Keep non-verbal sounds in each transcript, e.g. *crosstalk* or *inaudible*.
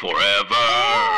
Forever.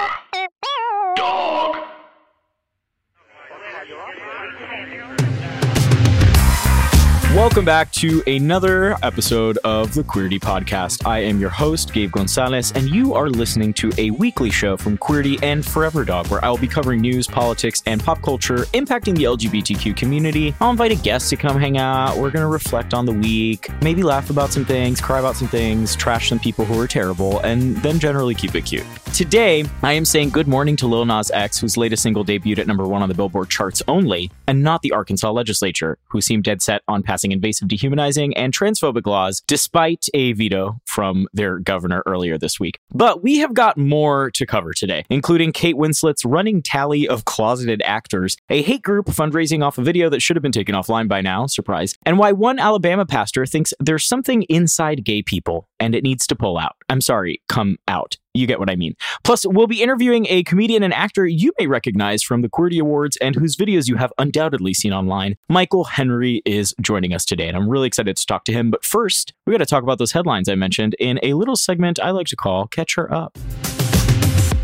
Welcome back to another episode of the Queerty Podcast. I am your host, Gabe Gonzalez, and you are listening to a weekly show from Queerty and Forever Dog, where I will be covering news, politics, and pop culture impacting the LGBTQ community. I'll invite a guest to come hang out. We're going to reflect on the week, maybe laugh about some things, cry about some things, trash some people who are terrible, and then generally keep it cute. Today, I am saying good morning to Lil Nas X, whose latest single debuted at number one on the Billboard charts only, and not the Arkansas legislature, who seemed dead set on passing invasive dehumanizing and transphobic laws, despite a veto from their governor earlier this week. But we have got more to cover today, including Kate Winslet's running tally of closeted actors, a hate group fundraising off a video that should have been taken offline by now, surprise, and why one Alabama pastor thinks there's something inside gay people and it needs to pull out. I'm sorry, come out. You get what I mean. Plus, we'll be interviewing a comedian and actor you may recognize from the Queerty Awards and whose videos you have undoubtedly seen online. Michael Henry is joining us today, and I'm really excited to talk to him. But first, we got to talk about those headlines I mentioned in a little segment I like to call Catch Her Up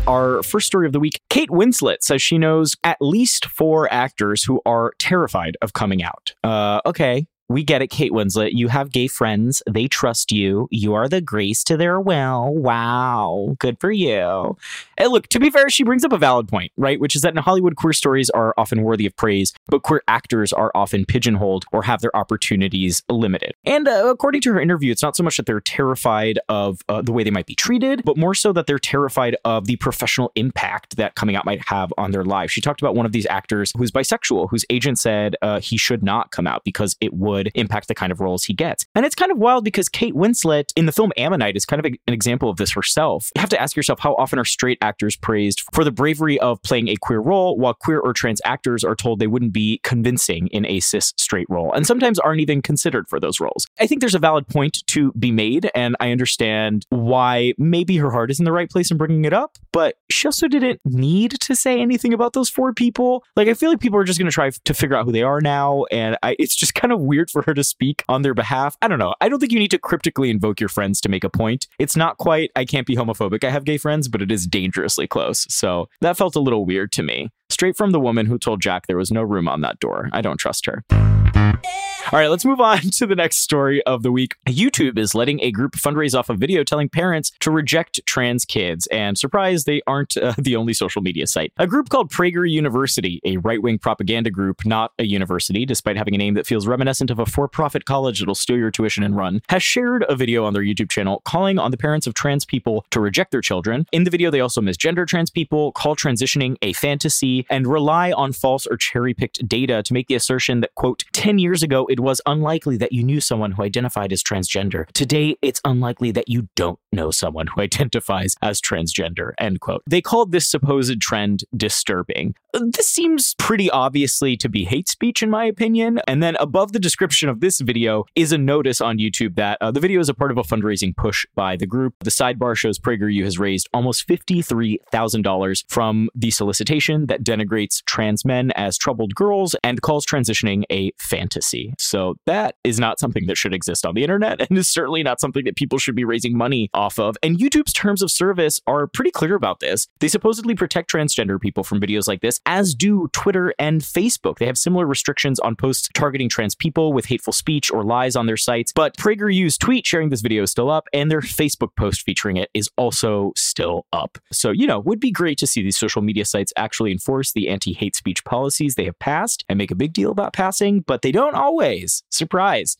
our first story of the week Kate Winslet says she knows at least four actors who are terrified of coming out. Uh, okay, we get it, Kate Winslet. You have gay friends. They trust you. You are the grace to their will. Wow. Good for you. And look, to be fair, she brings up a valid point, right? Which is that in Hollywood, queer stories are often worthy of praise, but queer actors are often pigeonholed or have their opportunities limited. And uh, according to her interview, it's not so much that they're terrified of uh, the way they might be treated, but more so that they're terrified of the professional impact that coming out might have on their lives. She talked about one of these actors who's bisexual, whose agent said uh, he should not come out because it would would impact the kind of roles he gets. And it's kind of wild because Kate Winslet in the film Ammonite is kind of a, an example of this herself. You have to ask yourself how often are straight actors praised for the bravery of playing a queer role, while queer or trans actors are told they wouldn't be convincing in a cis straight role, and sometimes aren't even considered for those roles. I think there's a valid point to be made, and I understand why maybe her heart is in the right place in bringing it up, but she also didn't need to say anything about those four people. Like, I feel like people are just going to try to figure out who they are now, and I, it's just *laughs* kind of weird for her to speak on their behalf. I don't know. I don't think you need to cryptically invoke your friends to make a point. It's not quite, I can't be homophobic. I have gay friends, but it is dangerously close. So that felt a little weird to me. Straight from the woman who told Jack there was no room on that door. I don't trust her. All right, let's move on *laughs* to the next story of the week. YouTube is letting a group fundraise off a video telling parents to reject trans kids. And surprise, they aren't uh, *laughs* the only social media site. A group called Prager University, a right wing propaganda group, not a university, despite having a name that feels reminiscent of a for profit college that'll steal your tuition and run, has shared a video on their YouTube channel calling on the parents of trans people to reject their children. In the video, they also misgender trans people, call transitioning a fantasy, and rely on false or cherry picked data to make the assertion that, quote, 10 years ago, it was unlikely that you knew someone who identified as transgender. Today, it's unlikely that you don't know someone who *laughs* identifies as transgender, end quote. They called this supposed trend disturbing. This seems pretty obviously to be hate speech, in my opinion. And then above the description of this video is a notice on YouTube that uh, the video is a part of a fundraising push by the group. The sidebar shows PragerU has raised almost $53,000 from the solicitation that denigrates trans men as troubled girls and calls transitioning a fantasy. So that is not something that should exist on the internet and is certainly not something that people should be raising money off of. And YouTube's terms of service are pretty clear about this. They supposedly protect transgender people from videos like this, as do Twitter and Facebook. They have similar restrictions on posts targeting trans people with hateful speech or lies on their sites. But PragerU's tweet sharing this video is still up, and their Facebook post featuring it is also still up. So, you know, it would be great to see these social media sites actually enforce the anti hate speech policies they have passed and make a big deal about passing, but they don't always Surprise.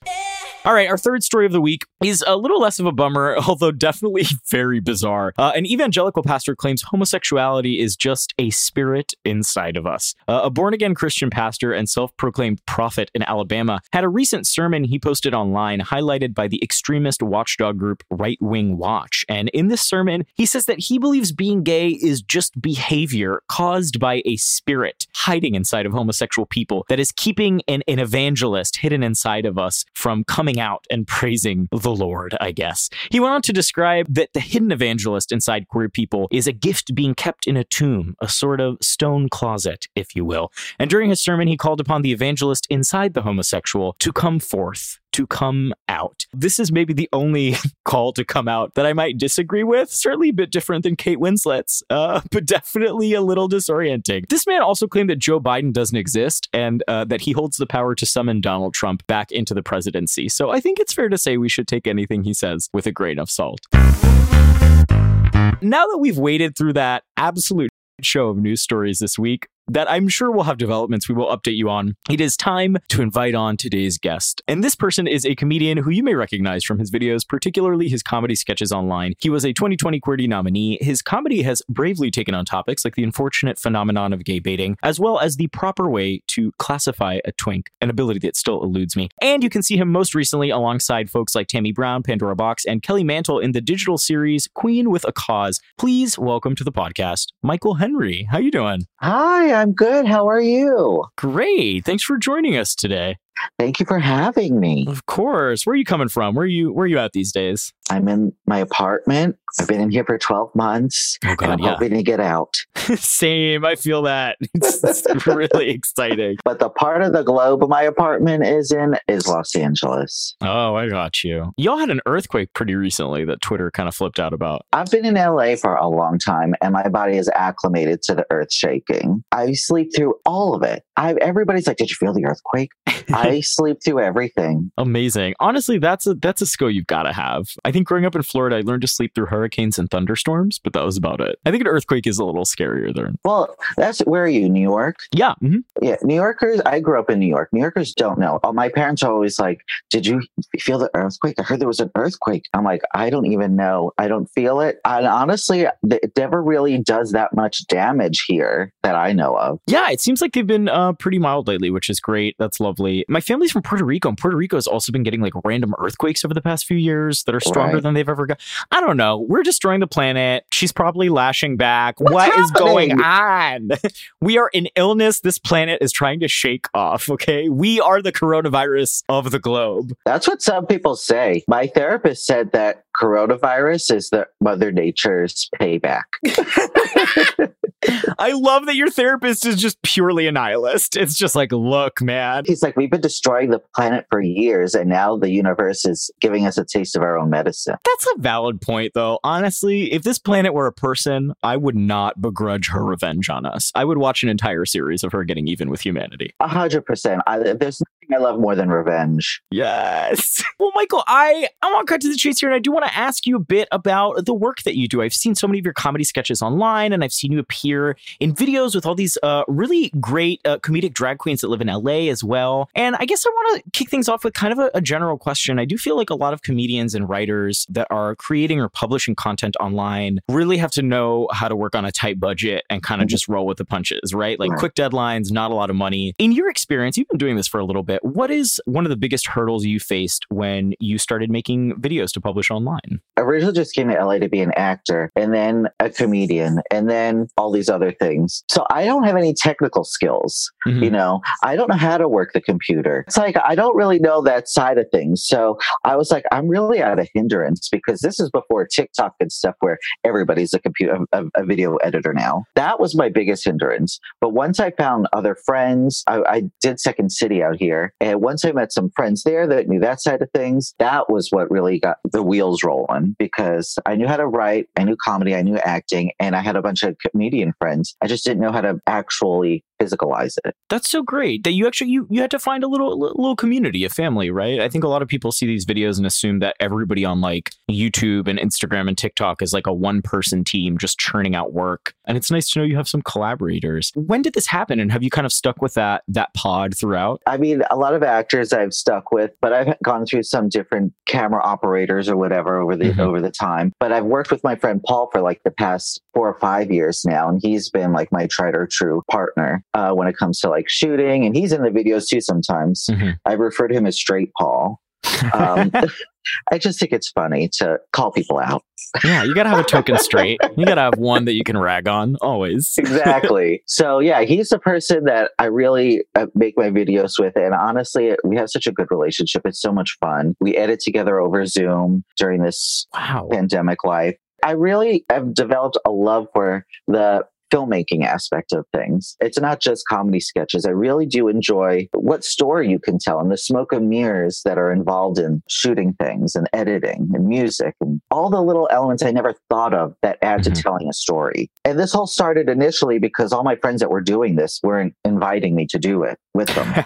All right, our third story of the week is a little less of a bummer, *laughs* although definitely *laughs* very bizarre. Uh, an evangelical pastor claims homosexuality is just a spirit inside of us. Uh, a born again Christian pastor and self proclaimed prophet in Alabama had a recent sermon he posted online highlighted by the extremist watchdog group Right Wing Watch. And in this sermon, he says that he believes being gay is just behavior caused by a spirit hiding inside of homosexual people that is keeping an, an evangelist hidden inside of us from coming out and praising the Lord, I guess. He went on to describe that the hidden evangelist inside queer people is a gift being kept in a tomb, a sort of stone closet, if you will. And during his sermon, he called upon the evangelist inside the homosexual to come forth to come out. This is maybe the only *laughs* call to come out that I might disagree with. Certainly a bit different than Kate Winslet's, uh, *laughs* but definitely a little disorienting. This man also claimed that Joe Biden doesn't exist and uh, that he holds the power to summon Donald Trump back into the presidency. So I think it's fair to say we should take anything he says with a grain of salt. Now that we've waded through that absolute show of news stories this week, that I'm sure will have developments we will update you on. It is time to invite on today's guest. And this person is a comedian who you may recognize from his videos, particularly his comedy sketches online. He was a 2020 Queerty nominee. His comedy has bravely taken on topics like the unfortunate phenomenon of gay baiting, as well as the proper way to classify a twink, an ability that still eludes me. And you can see him most recently alongside folks like Tammy Brown, Pandora Boxx, and Kelly Mantle in the digital series Queen with a Cause. Please welcome to the podcast, Michael Henry. How you doing? Hi, I'm good. How are you? Great. Thanks for joining us today. Thank you for having me. Of course. Where are you coming from? Where are you where are you at these days? I'm in my apartment. I've been in here for 12 months. Oh God, and I'm yeah. hoping to get out. *laughs* Same. I feel that. *laughs* It's, it's really exciting. But the part of the globe my apartment is in is Los Angeles. Oh, I got you. Y'all had an earthquake pretty recently that Twitter kind of flipped out about. I've been in LA for a long time and my body is acclimated to the earth shaking. I sleep through all of it. I everybody's like, "Did you feel the earthquake?" I *laughs* sleep through everything. Amazing. Honestly, that's a that's a skill you've got to have. I think growing up in Florida, I learned to sleep through hurricanes and thunderstorms, but that was about it. I think an earthquake is a little scarier there. Well, that's where are you? New York? Yeah. mhm. Yeah, New Yorkers. I grew up in New York. New Yorkers don't know. Uh, My parents are always like, "Did you feel the earthquake? I heard there was an earthquake." I'm like, "I don't even know. I don't feel it." And honestly, it never really does that much damage here that I know of. Yeah, it seems like they've been uh, pretty mild lately, which is great. That's lovely. My family's from Puerto Rico, and Puerto Rico has also been getting like random earthquakes over the past few years that are stronger Right. than they've ever got. I don't know. We're destroying the planet. She's probably lashing back. What's What is going on? *laughs* we are an illness this planet is trying to shake off, okay? We are the coronavirus of the globe. That's what some people say. My therapist said that coronavirus is the Mother Nature's payback. *laughs* I love that your therapist is just purely a nihilist. It's just like, look, man. He's like, we've been destroying the planet for years, and now the universe is giving us a taste of our own medicine. That's a valid point, though. Honestly, if this planet were a person, I would not begrudge her revenge on us. I would watch an entire series of her getting even with humanity. A hundred percent. I- There's I love more than revenge. Yes. *laughs* Well, Michael, I, I want to cut to the chase here, and I do want to ask you a bit about the work that you do. I've seen so many of your comedy sketches online, and I've seen you appear in videos with all these uh, really great uh, comedic drag queens that live in LA as well. And I guess I want to kick things off with kind of a, a general question. I do feel like a lot of comedians and writers that are creating or publishing content online really have to know how to work on a tight budget and kind of Mhm. just roll with the punches, right? Like Right. quick deadlines, not a lot of money. In your experience, you've been doing this for a little bit. What is one of the biggest hurdles you faced when you started making videos to publish online? I originally just came to LA to be an actor and then a comedian and then all these other things. So I don't have any technical skills. Mhm. You know, I don't know how to work the computer. It's like I don't really know that side of things. So I was like, I'm really at a hindrance because this is before TikTok and stuff where everybody's a computer, a, a video editor now. That was my biggest hindrance. But once I found other friends, I, I did Second City out here, and once I met some friends there that knew that side of things, that was what really got the wheels rolling because I knew how to write, I knew comedy, I knew acting, and I had a bunch of comedian friends. I just didn't know how to actually physicalize it. That's so great that you actually you you had to find a little little community, a family, right? I think a lot of people see these videos and assume that everybody on like YouTube and Instagram and TikTok is like a one person team just churning out work. And it's nice to know you have some collaborators. When did this happen and have you kind of stuck with that that pod throughout? I mean, a lot of actors I've stuck with, but I've gone through some different camera operators or whatever over the Mhm. over the time. But I've worked with my friend Paul for like the past four or five years now, and he's been like my tried or true partner uh, when it comes to like shooting, and he's in the videos too sometimes. Mhm. I refer to him as Straight Paul. Um, *laughs* I just think it's funny to call people out. Yeah, you got to have a token straight. *laughs* You got to have one that you can rag on always. *laughs* exactly. So yeah, he's the person that I really uh, make my videos with, and honestly, we have such a good relationship. It's so much fun. We edit together over Zoom during this Wow. pandemic life. I really have developed a love for the filmmaking aspect of things. It's not just comedy sketches. I really do enjoy what story you can tell and the smoke and mirrors that are involved in shooting things and editing and music and all the little elements I never thought of that add Mhm. to telling a story. And this all started initially because all my friends that were doing this were in- inviting me to do it with them.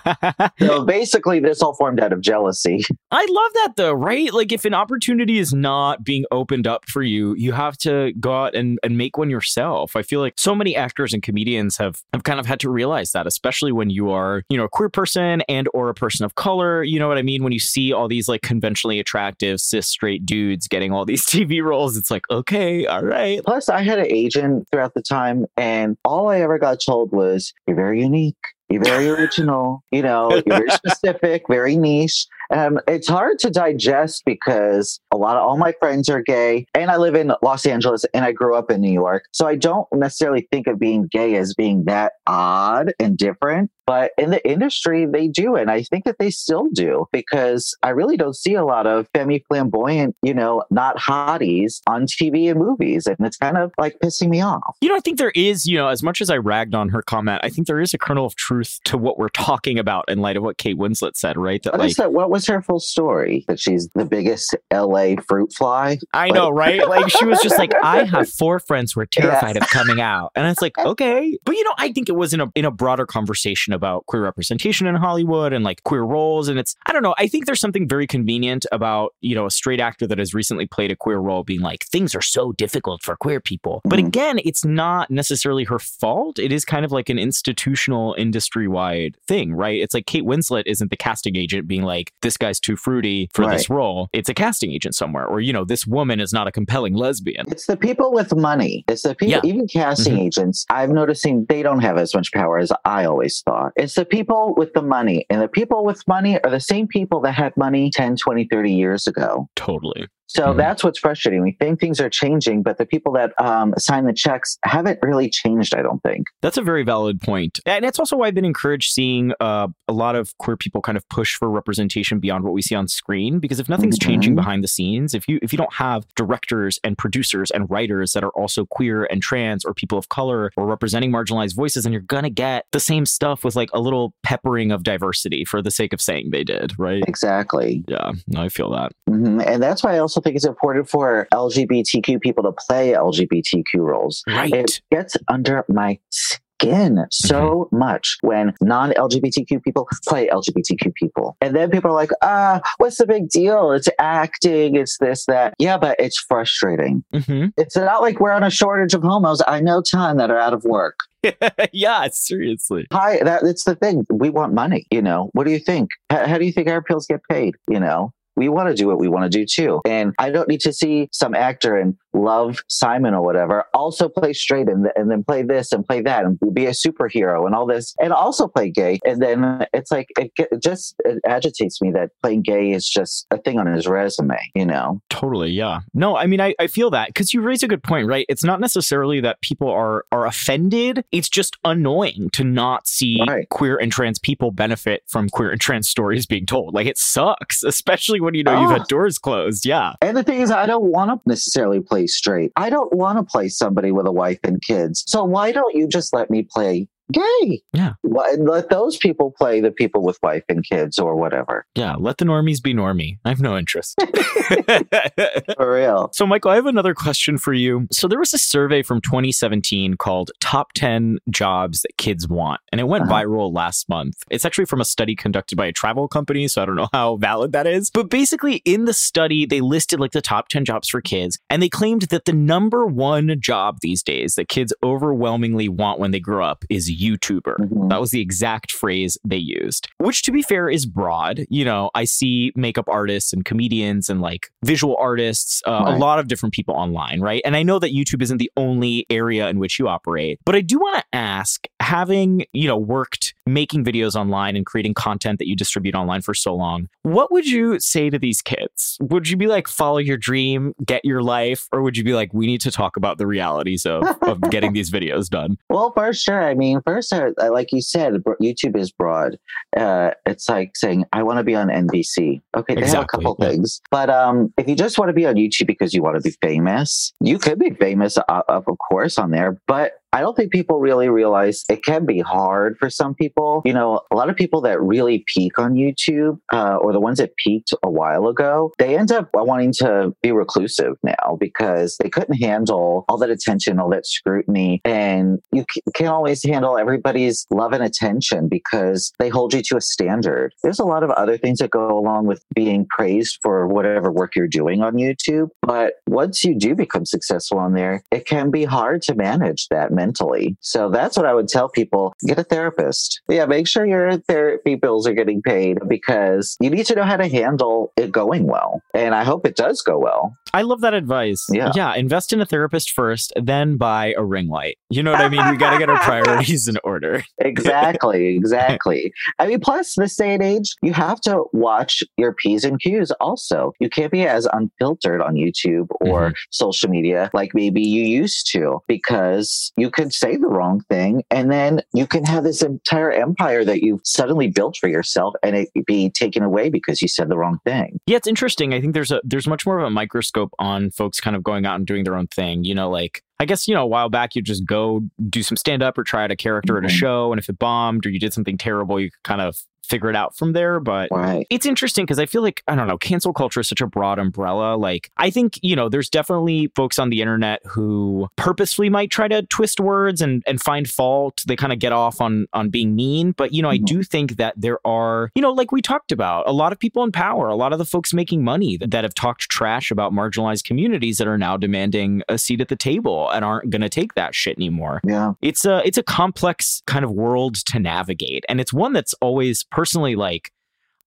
*laughs* so basically, this all formed out of jealousy. I love that though, right? Like if an opportunity is not being opened up for you, you have to go out and, and make one yourself. I feel like so many actors and comedians have, have kind of had to realize that, especially when you are, you know, a queer person and or a person of color. You know what I mean? When you see all these like conventionally attractive cis straight dudes getting all these *laughs* TV roles, it's like, okay, all right. Plus, I had an agent throughout the time, and all I ever got told was, "You're very unique. You're very original. You know, you're very *laughs* specific, very niche." Um, it's hard to digest because a lot of all my friends are gay, and I live in Los Angeles, and I grew up in New York, so I don't necessarily think of being gay as being that odd and different. But in the industry, they do, and I think that they still do because I really don't see a lot of femi flamboyant, you know, not hotties on TV and movies, and it's kind of like pissing me off. You know, I think there is, you know, as much as I ragged on her comment, I think there is a kernel of truth to what we're talking about in light of what Kate Winslet said, right? That What like that? What was her full story? That she's the biggest LA fruit fly? I know, right? Like she was just like, I have four friends who are terrified Yes. of coming out, and it's like, *laughs* okay, but you know, I think it was in a in a broader conversation about queer representation in Hollywood and like queer roles, and it's I don't know. I think there's something very convenient about you know a straight actor that has recently played a queer role being like things are so difficult for queer people, but Mhm. again, it's not necessarily her fault. It is kind of like an institutional, industry wide thing, right? It's like Kate Winslet isn't the casting agent being like, this guy's too fruity for this role. It's a casting agent somewhere, or you know, this woman is not a compelling lesbian. It's the people with money. It's the people, Yeah. even casting Mhm. agents. I've noticing they don't have as much power as I always thought. It's the people with the money. And the people with money are the same people that had money 10, 20, 30 years ago. Totally. So Mhm. that's what's frustrating. We think things are changing, but the people that um, sign the checks haven't really changed, I don't think. That's a very valid point. And that's also why I've been encouraged seeing uh, a lot of queer people kind of push for representation beyond what we see on screen. Because if nothing's changing Mhm. behind the scenes, if you if you don't have directors and producers and writers that are also queer and trans or people of color or representing marginalized voices, then you're gonna get the same stuff with like a little peppering of diversity for the sake of saying they did, right? Exactly. Yeah, no, I feel that. hmm And that's why I also think it's important for LGBTQ people to play LGBTQ roles. Right. It gets under my skin so Mm-hmm. much when non LGBTQ people play LGBTQ people. And then people are like, ah, what's the big deal? It's acting, it's this, that. Yeah, but it's frustrating. hmm It's not like we're on a shortage of homos. I know ton that are out of work. *laughs* yeah, seriously. Hi, that it's the thing. We want money. You know, what do you think? How, how do you think our pills get paid? You know, we want to do what we want to do too. And I don't need to see some actor and love Simon or whatever also play straight and, and then play this and play that and be a superhero and all this and also play gay. And then it's like, it, it just it agitates me that playing gay is just a thing on his resume, you know? Totally, yeah. No, I mean, I, I feel that because you raise a good point, right? It's not necessarily that people are are offended. It's just annoying to not see Right. queer and trans people benefit from queer and trans stories being told. Like it sucks, *laughs* especially when you know you've Oh. had doors closed. Yeah, And the thing is, I don't want to necessarily play straight. I don't want to play somebody with a wife and kids. So why don't you just let me play Gay. Yeah. And let those people play the people with wife and kids or whatever. Yeah, let the normies be normie. I have no interest. *laughs* *laughs* For real. So, Michael, I have another question for you. So, there was a survey from 2017 called Top 10 Jobs That Kids Want, and it went Uh-huh. viral last month. It's actually from a study conducted by a travel company, so I don't know how valid that is. But basically, in the study, they listed like the top 10 jobs for kids, and they claimed that the number one job these days that kids overwhelmingly want when they grow up is YouTuber. Mhm. That was the exact phrase they used, which to be fair is broad. You know, I see makeup artists and comedians and like visual artists, uh, a lot of different people online, right? And I know that YouTube isn't the only area in which you operate, but I do want to ask having, you know, worked making videos online and creating content that you distribute online for so long, what would you say to these kids? Would you be like, follow your dream, get your life? Or would you be like, we need to talk about the realities of, of getting *laughs* these videos done? Well, for sure. I mean, first, like you said, YouTube is broad. Uh, it's like saying, I want to be on NBC. Okay, they have a couple yeah. things. But um, if you just want to be on YouTube because you want to be famous, you could be famous, uh, of course, on there. But I don't think people really realize it can be hard for some people. You know, a lot of people that really peak on YouTube, uh, or the ones that peaked a while ago, they end up wanting to be reclusive now because they couldn't handle all that attention, all that scrutiny. And you can't always handle everybody's love and attention because they hold you to a standard. There's a lot of other things that go along with being praised for whatever work you're doing on YouTube. But once you do become successful on there, it can be hard to manage that mentally. So that's what I would tell people get a therapist. Yeah, make sure your therapy bills are getting paid because you need to know how to handle it going well. And I hope it does go well. I love that advice. Yeah. Yeah. Invest in a therapist first, then buy a ring light. You know what I mean? We got to get our *laughs* priorities in order. Exactly, *laughs* exactly. I mean, plus this day and age, you have to watch your P's and Q's also. You can't be as unfiltered on YouTube or mm-hmm. social media like maybe you used to because you could say the wrong thing and then you can have this entire empire that you've suddenly built for yourself and it be taken away because you said the wrong thing. Yeah, it's interesting. I think there's a there's much more of a microscope on folks kind of going out and doing their own thing. You know, like I guess you know a while back you just go do some stand up or try out a character at a Mhm. show, and if it bombed or you did something terrible, you could kind of figure it out from there. But Right. it's interesting because I feel like I don't know, cancel culture is such a broad umbrella. Like I think you know, there's definitely folks on the internet who purposefully might try to twist words and and find fault. They kind of get off on on being mean, but you know, I Mhm. do think that there are you know, like we talked about, a lot of people in power, a lot of the folks making money that, that have talked trash about marginalized communities that are now demanding a seat at the table and aren't going to take that shit anymore Yeah. it's a it's a complex kind of world to navigate and it's one that's always personally like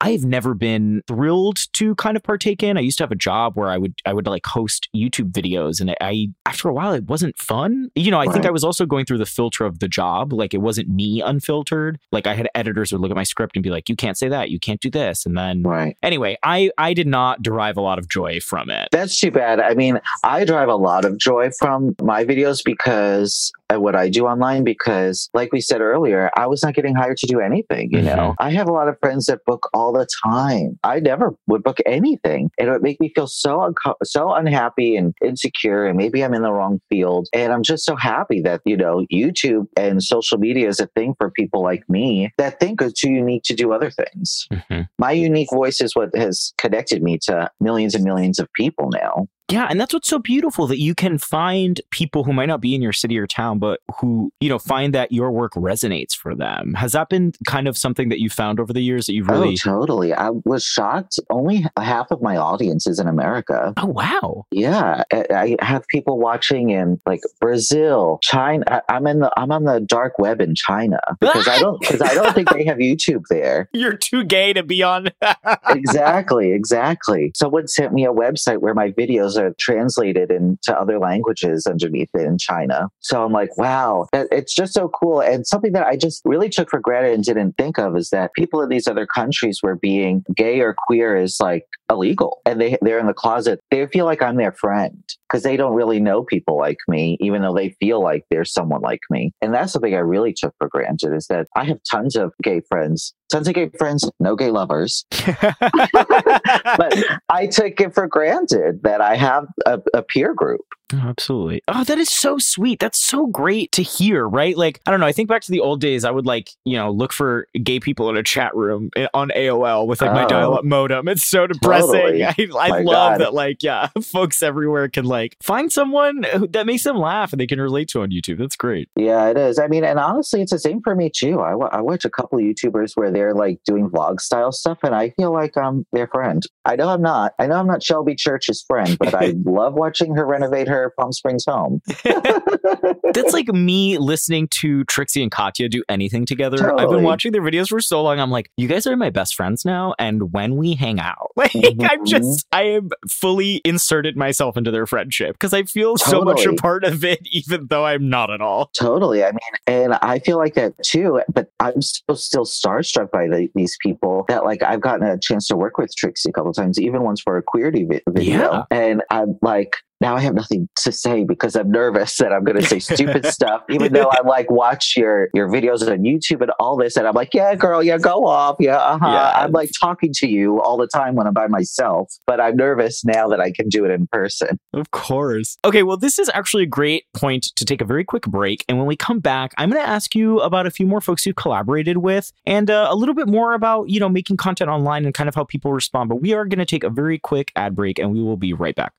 I've never been thrilled to kind of partake in. I used to have a job where I would I would like host YouTube videos and I after a while it wasn't fun. You know, I think I was also going through the filter of the job. Like it wasn't me unfiltered. Like I had editors who would look at my script and be like, you can't say that, you can't do this. And then Right. anyway, I I did not derive a lot of joy from it. That's too bad. I mean, I derive a lot of joy from my videos because what I do online, because like we said earlier, I was not getting hired to do anything. You mm-hmm. know, I have a lot of friends that book all the time. I never would book anything. And it would make me feel so, so unhappy and insecure. And maybe I'm in the wrong field. And I'm just so happy that, you know, YouTube and social media is a thing for people like me that think it's too unique to do other things Mhm. my unique voice is what has connected me to millions and millions of people now. Yeah, and that's what's so beautiful that you can find people who might not be in your city or town, but who, you know, find that your work resonates for them. Has that been kind of something that you found over the years that you've oh, really Oh, totally. I was shocked. Only half of my audience is in America. Oh wow. Yeah, I have people watching in like Brazil, China. I'm in the I'm on the dark web in China because I don't because I don't think they have *laughs* YouTube there. You're too gay to be on *laughs* exactly, exactly. Someone sent me a website where my videos are translated into other languages underneath it in China. So I'm like, wow, it's just so cool. And something that I just really took for granted and didn't think of is that people in these other countries where being gay or queer is like illegal and they, they're in the closet. They feel like I'm their friend because they don't really know people like me, even though they feel like there's someone like me. And that's something I really took for granted is that I have tons of gay friends, tons of gay friends, no gay lovers *laughs* but I took it for granted that I have a, a peer group. Oh, absolutely. Oh, that is so sweet. That's so great to hear, right? Like, I don't know. I think back to the old days, I would like, you know, look for gay people in a chat room eh, on AOL with like my Oh. dial up modem. It's so depressing. Totally. *laughs* I, I love God. that, like, yeah, *laughs* folks everywhere can like find someone who- that makes them laugh and they can relate to on YouTube. That's great. Yeah, it is. I mean, and honestly, it's the same for me too. I, I watch a couple of YouTubers where they're like doing vlog style stuff, and I feel like I'm their friend. I know I'm not. I know I'm not Shelby Church's friend, but I *laughs* love watching her renovate her Palm Springs home. *laughs* That's like me listening to Trixie and Katya do anything together. I've been watching their videos for so long. I'm like, you guys are my best friends now. And when we hang out, *laughs* like, I'm Mhm. just, I am fully inserted myself into their friendship because I feel so much a part of it, even though I'm not at all. Totally. I mean, and I feel like that too, but I'm still still starstruck by the, these people that like I've gotten a chance to work with Trixie a couple times, even once for a queerty vi- video. Yeah. And I'm like, now I have nothing to say because I'm nervous that I'm going to say stupid *laughs* stuff, even though I'm like, watch your, your videos on YouTube and all this. And I'm like, yeah, girl, yeah, go off. Yeah. Uh-huh. Yes. I'm like talking to you all the time when I'm by myself, but I'm nervous now that I can do it in person. Of course. Okay, well, this is actually a great point to take a very quick break. And when we come back, I'm going to ask you about a few more folks you've collaborated with and uh, a little bit more about, you know, making content online and kind of how people respond. But we are going to take a very quick ad break and we will be right back.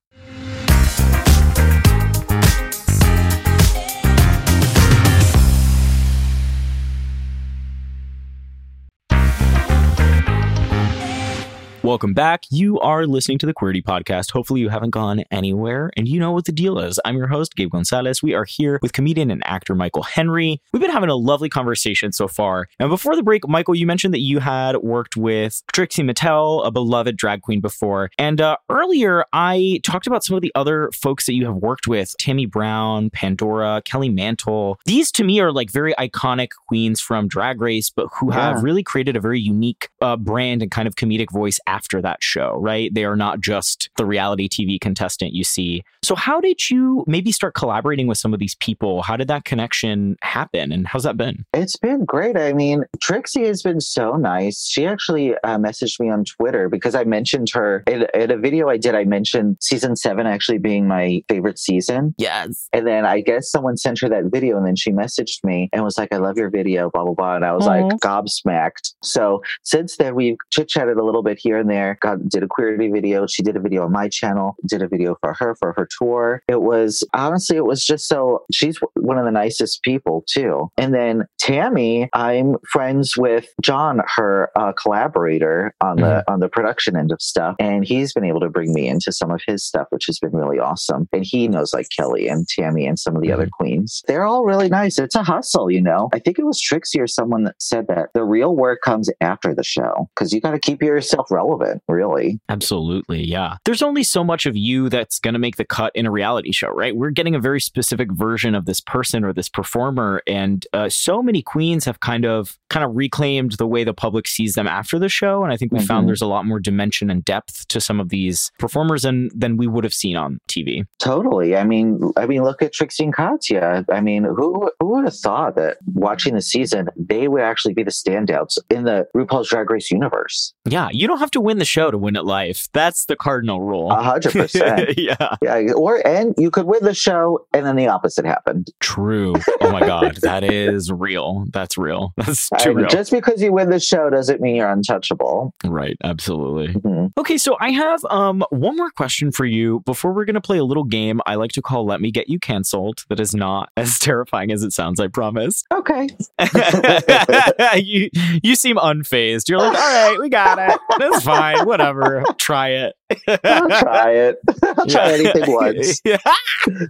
Welcome back. You are listening to the Queerty Podcast. Hopefully, you haven't gone anywhere and you know what the deal is. I'm your host, Gabe Gonzalez. We are here with comedian and actor Michael Henry. We've been having a lovely conversation so far. And before the break, Michael, you mentioned that you had worked with Trixie Mattel, a beloved drag queen, before. And uh, earlier, I talked about some of the other folks that you have worked with Tammy Brown, Pandora, Kelly Mantle. These to me are like very iconic queens from Drag Race, but who have really created a very unique uh, brand and kind of comedic voice after that show, right? They are not just the reality TV contestant you see. So, how did you maybe start collaborating with some of these people? How did that connection happen? And how's that been? It's been great. I mean, Trixie has been so nice. She actually uh, messaged me on Twitter because I mentioned her in, in a video I did. I mentioned season seven actually being my favorite season. Yes. And then I guess someone sent her that video and then she messaged me and was like, I love your video, blah, blah, blah. And I was like gobsmacked. So since then, we've chit chatted a little bit here there. Got, did a queerty video. She did a video on my channel, did a video for her for her tour. It was honestly, it was just so she's one of the nicest people too. And then Tammy, I'm friends with John, her uh, collaborator on the on the production end of stuff, and he's been able to bring me into some of his stuff, which has been really awesome. And he knows like Kelly and Tammy and some of the other queens. They're all really nice. It's a hustle, you know. I think it was Trixie or someone that said that the real work comes after the show because you got to keep yourself relevant, really. Absolutely. Yeah. There's only so much of you that's going to make the cut in a reality show, right? We're getting a very specific version of this person or this performer. And uh, so many queens have kind of kind of reclaimed the way the public sees them after the show. And I think we found Mhm. there's a lot more dimension and depth to some of these performers than, than we would have seen on TV. Totally. I mean, I mean, look at Trixie and Katya. I mean, who who would have thought that watching the season they would actually be the standouts in the RuPaul's Drag Race universe? Yeah. You don't have to win the show to win at life. That's the cardinal rule. A hundred percent. *laughs* yeah. Yeah, or and you could win the show, and then the opposite happened. True. Oh my God. *laughs* that is real. That's real. *laughs* That's I too mean, real. just because you win the show doesn't mean you're untouchable. right. Absolutely. Mhm. Okay, so I have um one more question for you before we're gonna play a little game I like to call "Let Me Get You Cancelled." That is not as terrifying as it sounds. I promise. Okay. you you seem unfazed. You're like, all right, we got it. That's fine. Whatever. Try it. I'll *laughs* try it. *laughs* I'll try anything once. *laughs*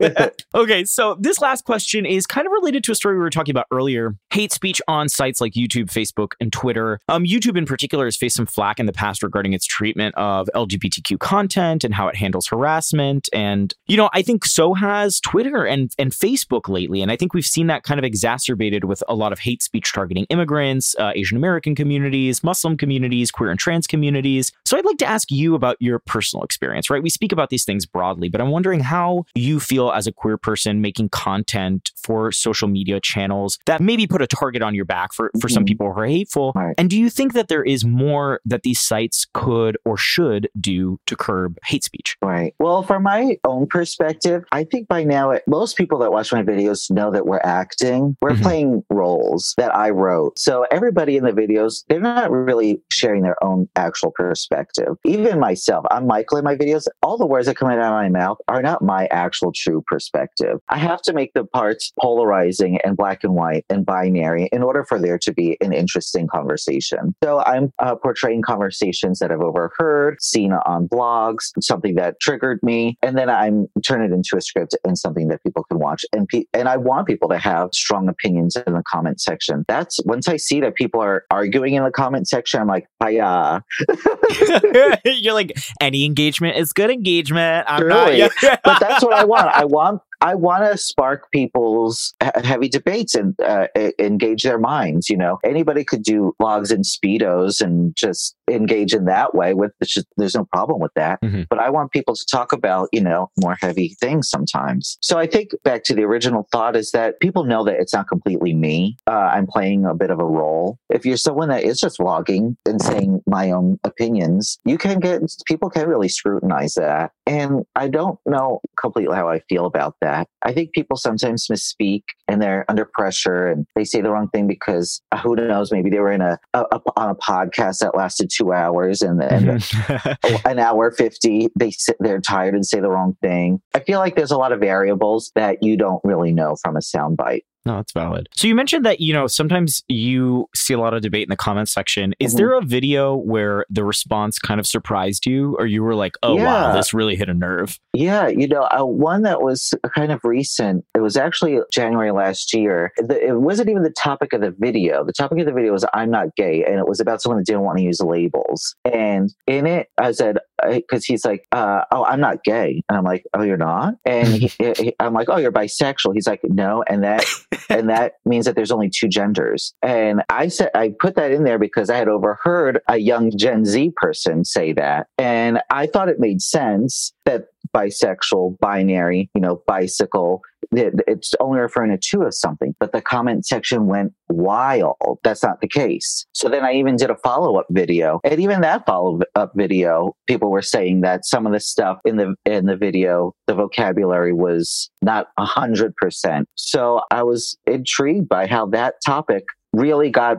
Yeah. okay, so this last question is kind of related to a story we were talking about earlier. Hate speech on sites like YouTube, Facebook, and Twitter. Um, YouTube in particular has faced some flack in the past regarding its treatment of LGBTQ content and how it handles harassment. And you know, I think so has Twitter and and Facebook lately. And I think we've seen that kind of exacerbated with a lot of hate speech targeting immigrants, uh, Asian American communities, Muslim communities, queer and trans communities. So I'd like to ask you about your personal experience, right? We speak about these things broadly, but I'm wondering how you feel as a queer person making content for social media channels that maybe put a target on your back for, for some Mhm. people who are hateful. Right. And do you think that there is more that these sites could or should do to curb hate speech? Right. Well, from my own perspective, I think by now it, most people that watch my videos know that we're acting. We're Mhm. playing roles that I wrote. So everybody in the videos, they're not really sharing their own actual perspective. Even myself, I'm Michael in my videos. All the words that come out of my mouth are not my actual true perspective. I have to make the parts polarizing and black and white and binary in order for there to be an interesting conversation. So I'm uh, portraying conversations that I've overheard, seen on blogs, something that triggered me, and then I'm turn it into a script and something that people can watch. And pe- and I want people to have strong opinions in the comment section. That's once I see that people are arguing in the comment section, I'm like, hiya. *laughs* *laughs* You're like, any engagement is good engagement. I'm not. *laughs* but that's what I want. I want I want to spark people's heavy debates and uh, engage their minds. You know, anybody could do vlogs and speedos and just engage in that way. With just, there's no problem with that. Mhm. But I want people to talk about you know more heavy things sometimes. So I think back to the original thought is that people know that it's not completely me. Uh, I'm playing a bit of a role. If you're someone that is just vlogging and saying my own opinions, you can get people can really scrutinize that. And I don't know completely how I feel about that. I think people sometimes misspeak and they're under pressure and they say the wrong thing because uh, who knows, maybe they were in a, a, a on a podcast that lasted two hours and then Mhm. *laughs* an hour 50 they sit they're tired and say the wrong thing i feel like there's a lot of variables that you don't really know from a soundbite No, that's valid. So you mentioned that, you know, sometimes you see a lot of debate in the comments section. Is Mhm. there a video where the response kind of surprised you or you were like, oh, wow, this really hit a nerve? Yeah, you know, uh, one that was kind of recent. It was actually January last year. The, it wasn't even the topic of the video. The topic of the video was "I'm not gay," and it was about someone that didn't want to use labels. And in it, I said, because he's like, uh, "Oh, I'm not gay," and I'm like, "Oh, you're not?" And he, *laughs* he, I'm like, "Oh, you're bisexual." He's like, "No," and that *laughs* and that means that there's only two genders. And I said I put that in there because I had overheard a young Gen Z person say that, and I thought it made sense that bisexual, binary, you know, bicycle. it- It's only referring to two of something, but the comment section went wild. That's not the case. So then I even did a follow up video, and even that follow up video, people were saying that some of the stuff in the in the video, the vocabulary was not a hundred percent. So I was intrigued by how that topic really got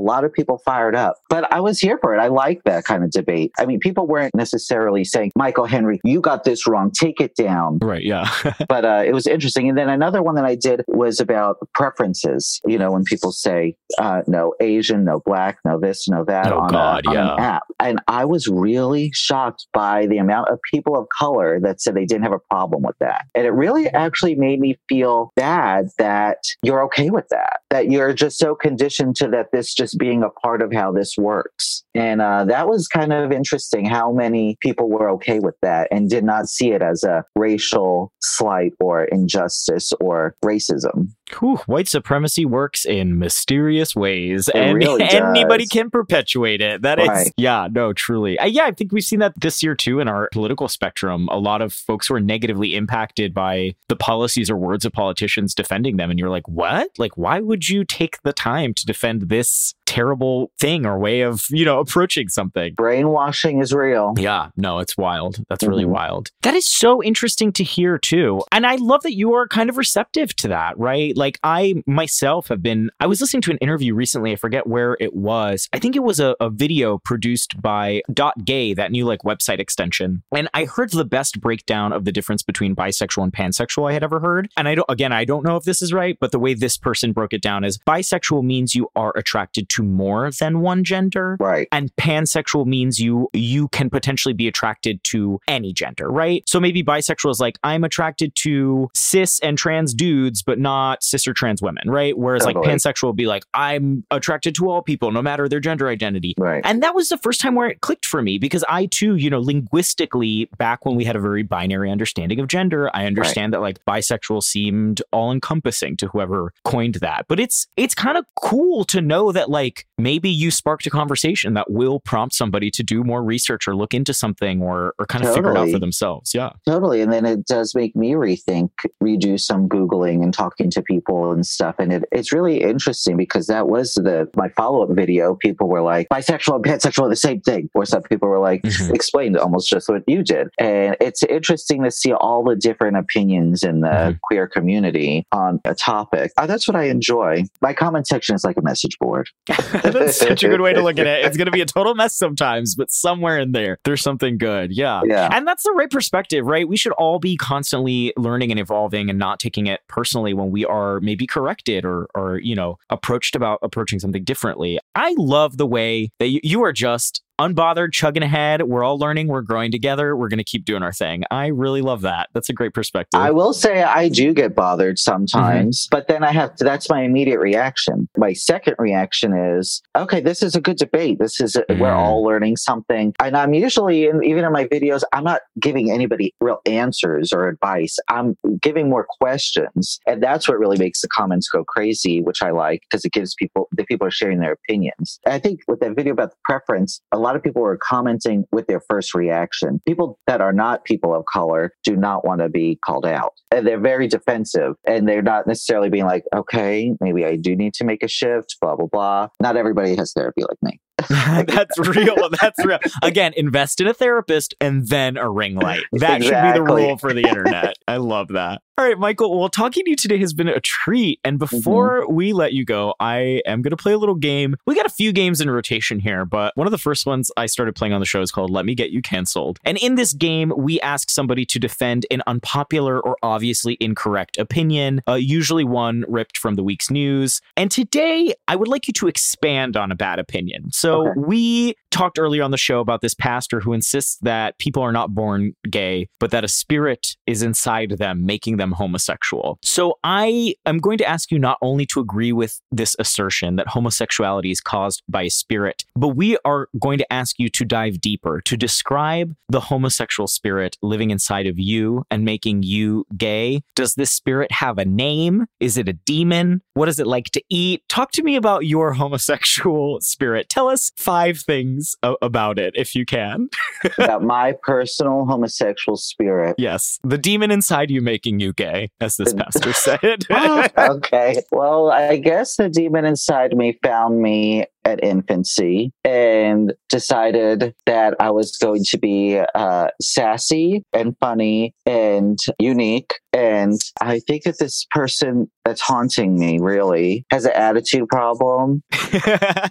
lot of people fired up. But I was here for it. I like that kind of debate. I mean, people weren't necessarily saying, Michael Henry, you got this wrong, take it down. Right. Yeah. *laughs* But uh, it was interesting. And then another one that I did was about preferences. You know, when people say, uh, no Asian, no black, no this, no that Oh, on, God, a, on yeah. an app. And I was really shocked by the amount of people of color that said they didn't have a problem with that. And it really actually made me feel bad that you're okay with that, that you're just so conditioned to that this just being a part of how this works. And uh, that was kind of interesting how many people were okay with that and did not see it as a racial slight or injustice or racism. Whew, white supremacy works in mysterious ways, It and really *laughs* anybody can perpetuate it. That is, Right. yeah, no, truly, Uh, yeah. I think we've seen that this year too in our political spectrum. A lot of folks who are negatively impacted by the policies or words of politicians defending them, and you're like, what? Like, why would you take the time to defend this terrible thing or way of you know approaching something? Brainwashing is real. Yeah, no, it's wild. That's really Mhm. wild. That is so interesting to hear too. And I love that you are kind of receptive to that, right? Like I myself have been I was listening to an interview recently, I forget where it was. I think it was a, a video produced by Dot Gay, that new like website extension. And I heard the best breakdown of the difference between bisexual and pansexual I had ever heard. And I don't again, I don't know if this is right, but the way this person broke it down is bisexual means you are attracted to more than one gender Right. And pansexual means you you can potentially be attracted to any gender right? So maybe bisexual is like i'm attracted to cis and trans dudes but not cis or trans women right? Whereas like pansexual would be like i'm attracted to all people no matter their gender identity. Right. and that was the first time where it clicked for me because I too, you know, linguistically, back when we had a very binary understanding of gender, I understand that like bisexual seemed all encompassing to whoever coined that. But it's it's kind of cool to know that like like maybe you sparked a conversation that will prompt somebody to do more research or look into something or, or kind of figure it out for themselves. Yeah. Totally. And then it does make me rethink, redo some Googling and talking to people and stuff. And it, it's really interesting because that was the my follow up video. People were like, bisexual and pansexual are the same thing. Or some people were like, Mhm. explained almost just what you did. And it's interesting to see all the different opinions in the Mhm. queer community on a topic. Uh, that's what I enjoy. My comment section is like a message board. *laughs* That's such a good way to look at it. It's going to be a total mess sometimes, but somewhere in there, there's something good. Yeah. Yeah. And that's the right perspective, right? We should all be constantly learning and evolving and not taking it personally when we are maybe corrected or, or you know, approached about approaching something differently. I love the way that you, you are just unbothered, chugging ahead. We're all learning. We're growing together. We're going to keep doing our thing. I really love that. That's a great perspective. I will say I do get bothered sometimes, but then I have to, that's my immediate reaction. My second reaction is, okay, this is a good debate. This is, a, we're Mm. all learning something. And I'm usually, in, even in my videos, I'm not giving anybody real answers or advice. I'm giving more questions. And that's what really makes the comments go crazy, which I like because it gives people, the people are sharing their opinions. And I think with that video about the preference, a lot of people were commenting with their first reaction. People that are not people of color do not want to be called out. And they're very defensive and they're not necessarily being like, okay, maybe I do need to make a shift, blah, blah, blah. Not everybody has therapy like me. *laughs* that's real. That's real. Again, invest in a therapist and then a ring light. That should be the rule for the internet. I love that. All right, Michael. Well, talking to you today has been a treat. And before we let you go, I am going to play a little game. We got a few games in rotation here, but one of the first ones I started playing on the show is called Let Me Get You Canceled. And in this game, we ask somebody to defend an unpopular or obviously incorrect opinion, uh, usually one ripped from the week's news. And today, I would like you to expand on a bad opinion. So Okay. we talked earlier on the show about this pastor who insists that people are not born gay, but that a spirit is inside them, making them homosexual. So I am going to ask you not only to agree with this assertion that homosexuality is caused by a spirit, but we are going to ask you to dive deeper to describe the homosexual spirit living inside of you and making you gay. Does this spirit have a name? Is it a demon? What is it like to eat? Talk to me about your homosexual spirit. Tell us five things a- about it if you can. *laughs* about my personal homosexual spirit. Yes, the demon inside you making you gay, as this *laughs* pastor said. *laughs* okay. Well, I guess the demon inside me found me at infancy and decided that I was going to be uh, sassy and funny and unique. And I think that this person that's haunting me really has an attitude problem. *laughs*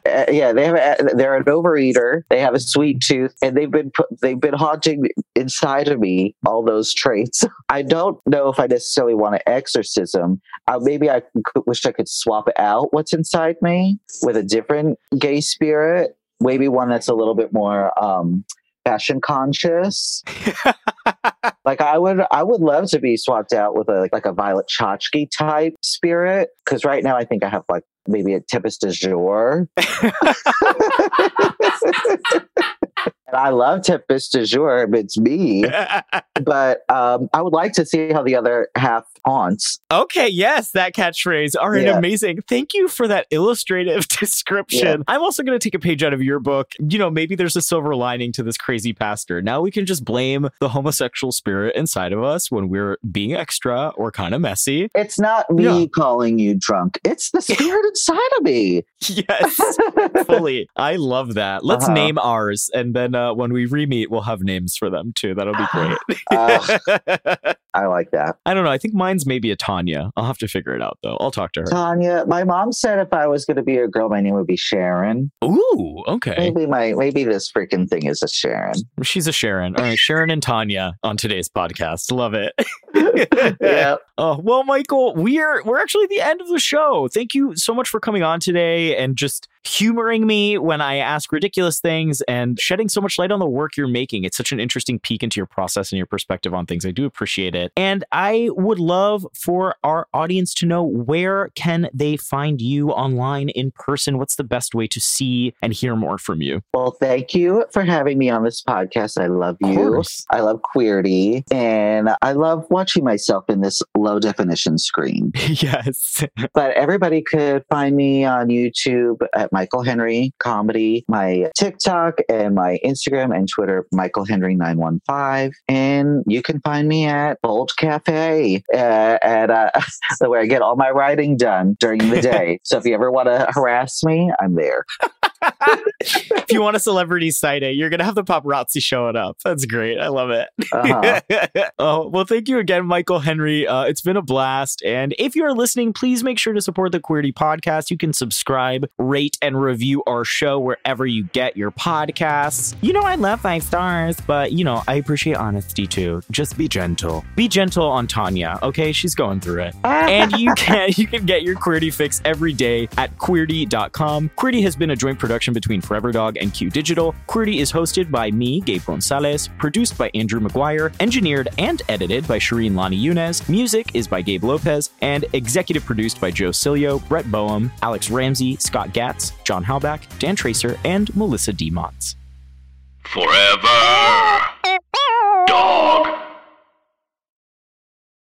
Uh, yeah, they have. A, they're an overeater. They have a sweet tooth, and they've been put, they've been haunting inside of me all those traits. *laughs* I don't know if I necessarily want to exorcism. Uh, maybe I could, wish I could swap out what's inside me with a different gay spirit. Maybe one that's a little bit more um, fashion conscious. *laughs* like I would, I would love to be swapped out with a like a Violet Chachki type spirit. Because right now I think I have like maybe a Tempest DuJour. *laughs* *laughs* I love Tempest DuJour, but it's me. *laughs* But um, I would like to see how the other half haunts. okay, yes, that catchphrase. All right, Yeah. amazing. Thank you for that illustrative *laughs* description. I'm also going to take a page out of your book. You know, maybe there's a silver lining to this crazy pastor. Now we can just blame the homosexual spirit inside of us when we're being extra or kind of messy. It's not me Yeah. calling you drunk. It's the *laughs* spirit inside of me. *laughs* Yes. fully. I love that. Let's Uh-huh. name ours, and then uh, when we re-meet, we'll have names for them too. That'll be great. Uh, *gasps* *laughs* I like that. I don't know. I think mine's maybe a Tanya. I'll have to figure it out though. I'll talk to her. Tanya, my mom said if I was going to be a girl, my name would be Sharon. Ooh, okay. Maybe my maybe this freaking thing is a Sharon. She's a Sharon. All right, Sharon and Tanya on today's podcast. Love it. *laughs* yeah. Oh well, Michael, we're we're actually at the end of the show. Thank you so much for coming on today and just humoring me when I ask ridiculous things and shedding so much light on the work you're making. It's such an interesting peek into your process and your perspective on things. I do appreciate it. And I would love for our audience to know where can they find you online in person? What's the best way to see and hear more from you? Well, thank you for having me on this podcast. I love you. I love queerty, and I love watching myself in this low definition screen. *laughs* yes. But everybody could find me on YouTube at Michael Henry Comedy, my TikTok and my Instagram and Twitter, Michael Henry 915. And you can find me at Bold Cafe uh, at uh, *laughs* where I get all my writing done during the day. *laughs* so if you ever want to harass me, I'm there. *laughs* if you want a celebrity sighting, you're gonna have the paparazzi showing up. That's great. I love it. Uh-huh. *laughs* oh well, thank you again, Michael Henry. Uh, it's been a blast. And if you are listening, please make sure to support the Queerty podcast. You can subscribe, rate, and review our show wherever you get your podcasts. You know I love five stars, but you know I appreciate honesty too. Just be gentle. Be gentle on Tanya. Okay, she's going through it. and you *laughs* can you can get your Queerty fix every day at queerty.com. Queerty has been a joint production between Forever Dog and Q Digital. Queerty is hosted by me, Gabe Gonzalez, produced by Andrew McGuire, engineered and edited by Shireen Lani Yunez. Music is by Gabe Lopez, and executive produced by Joe Cilio, Brett Boham, Alex Ramsey, Scott Gatz, John Halbach, Dan Tracer, and Melissa D. Motz. Forever.